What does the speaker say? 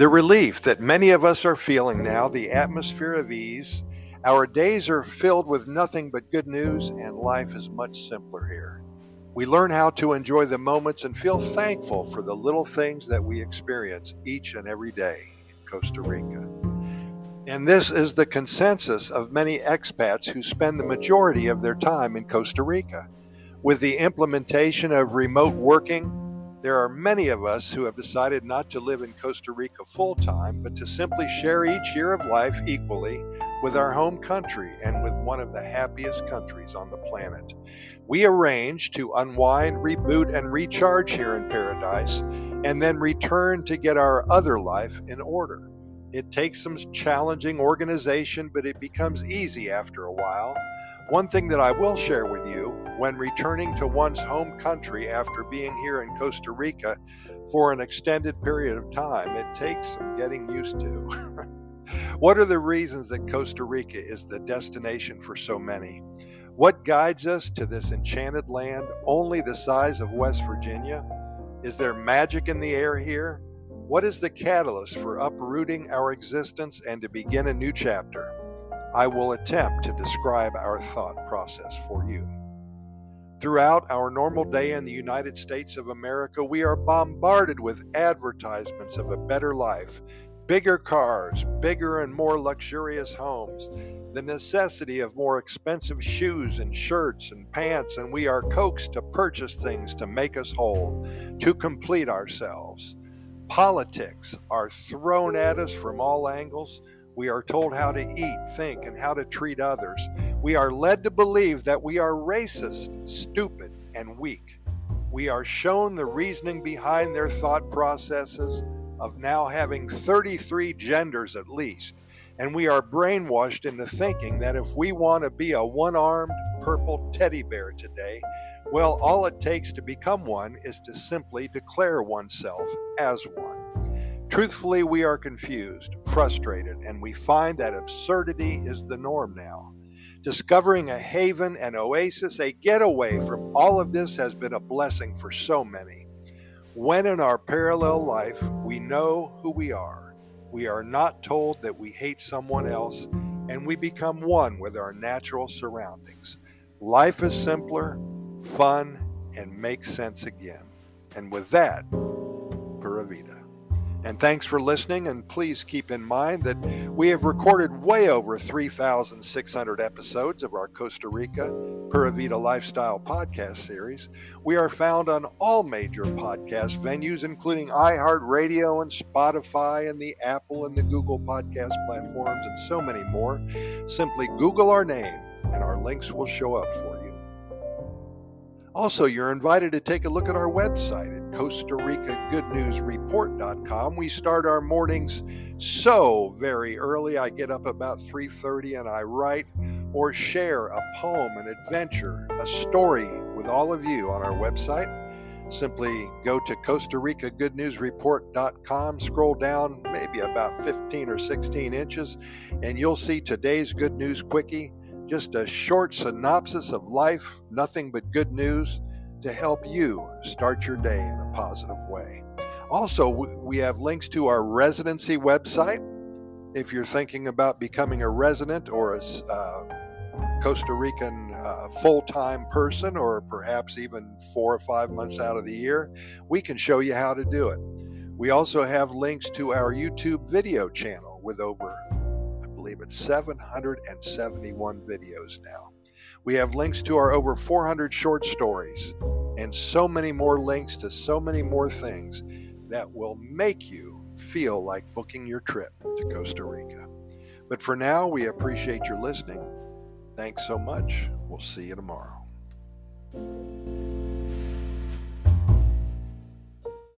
The relief that many of us are feeling now, the atmosphere of ease, our days are filled with nothing but good news, and life is much simpler here. We learn how to enjoy the moments and feel thankful for the little things that we experience each and every day in Costa Rica. And this is the consensus of many expats who spend the majority of their time in Costa Rica. With the implementation of remote working, there are many of us who have decided not to live in Costa Rica full time, but to simply share each year of life equally with our home country and with one of the happiest countries on the planet. We arrange to unwind, reboot, and recharge here in paradise, and then return to get our other life in order. It takes some challenging organization, but it becomes easy after a while. One thing that I will share with you when returning to one's home country after being here in Costa Rica for an extended period of time, it takes some getting used to. what are the reasons that Costa Rica is the destination for so many? What guides us to this enchanted land only the size of West Virginia? Is there magic in the air here? What is the catalyst for uprooting our existence and to begin a new chapter? I will attempt to describe our thought process for you. Throughout our normal day in the United States of America, we are bombarded with advertisements of a better life, bigger cars, bigger and more luxurious homes, the necessity of more expensive shoes and shirts and pants, and we are coaxed to purchase things to make us whole, to complete ourselves. Politics are thrown at us from all angles we are told how to eat, think, and how to treat others. We are led to believe that we are racist, stupid, and weak. We are shown the reasoning behind their thought processes of now having 33 genders at least. And we are brainwashed into thinking that if we want to be a one armed purple teddy bear today, well, all it takes to become one is to simply declare oneself as one. Truthfully, we are confused, frustrated, and we find that absurdity is the norm now. Discovering a haven, an oasis, a getaway from all of this has been a blessing for so many. When in our parallel life we know who we are, we are not told that we hate someone else, and we become one with our natural surroundings. Life is simpler, fun, and makes sense again. And with that, Pura Vida. And thanks for listening. And please keep in mind that we have recorded way over 3,600 episodes of our Costa Rica Pura Vida Lifestyle podcast series. We are found on all major podcast venues, including iHeartRadio and Spotify and the Apple and the Google podcast platforms and so many more. Simply Google our name and our links will show up for you. Also, you're invited to take a look at our website at Costa Rica Good News Report.com. We start our mornings so very early. I get up about 3:30 and I write or share a poem, an adventure, a story with all of you on our website. Simply go to Costa Rica Good News Report.com, scroll down maybe about 15 or 16 inches, and you'll see today's Good News Quickie just a short synopsis of life, nothing but good news to help you start your day in a positive way. Also, we have links to our residency website. If you're thinking about becoming a resident or a uh, Costa Rican uh, full time person, or perhaps even four or five months out of the year, we can show you how to do it. We also have links to our YouTube video channel with over believe it's 771 videos now. We have links to our over 400 short stories and so many more links to so many more things that will make you feel like booking your trip to Costa Rica. But for now, we appreciate your listening. Thanks so much. We'll see you tomorrow.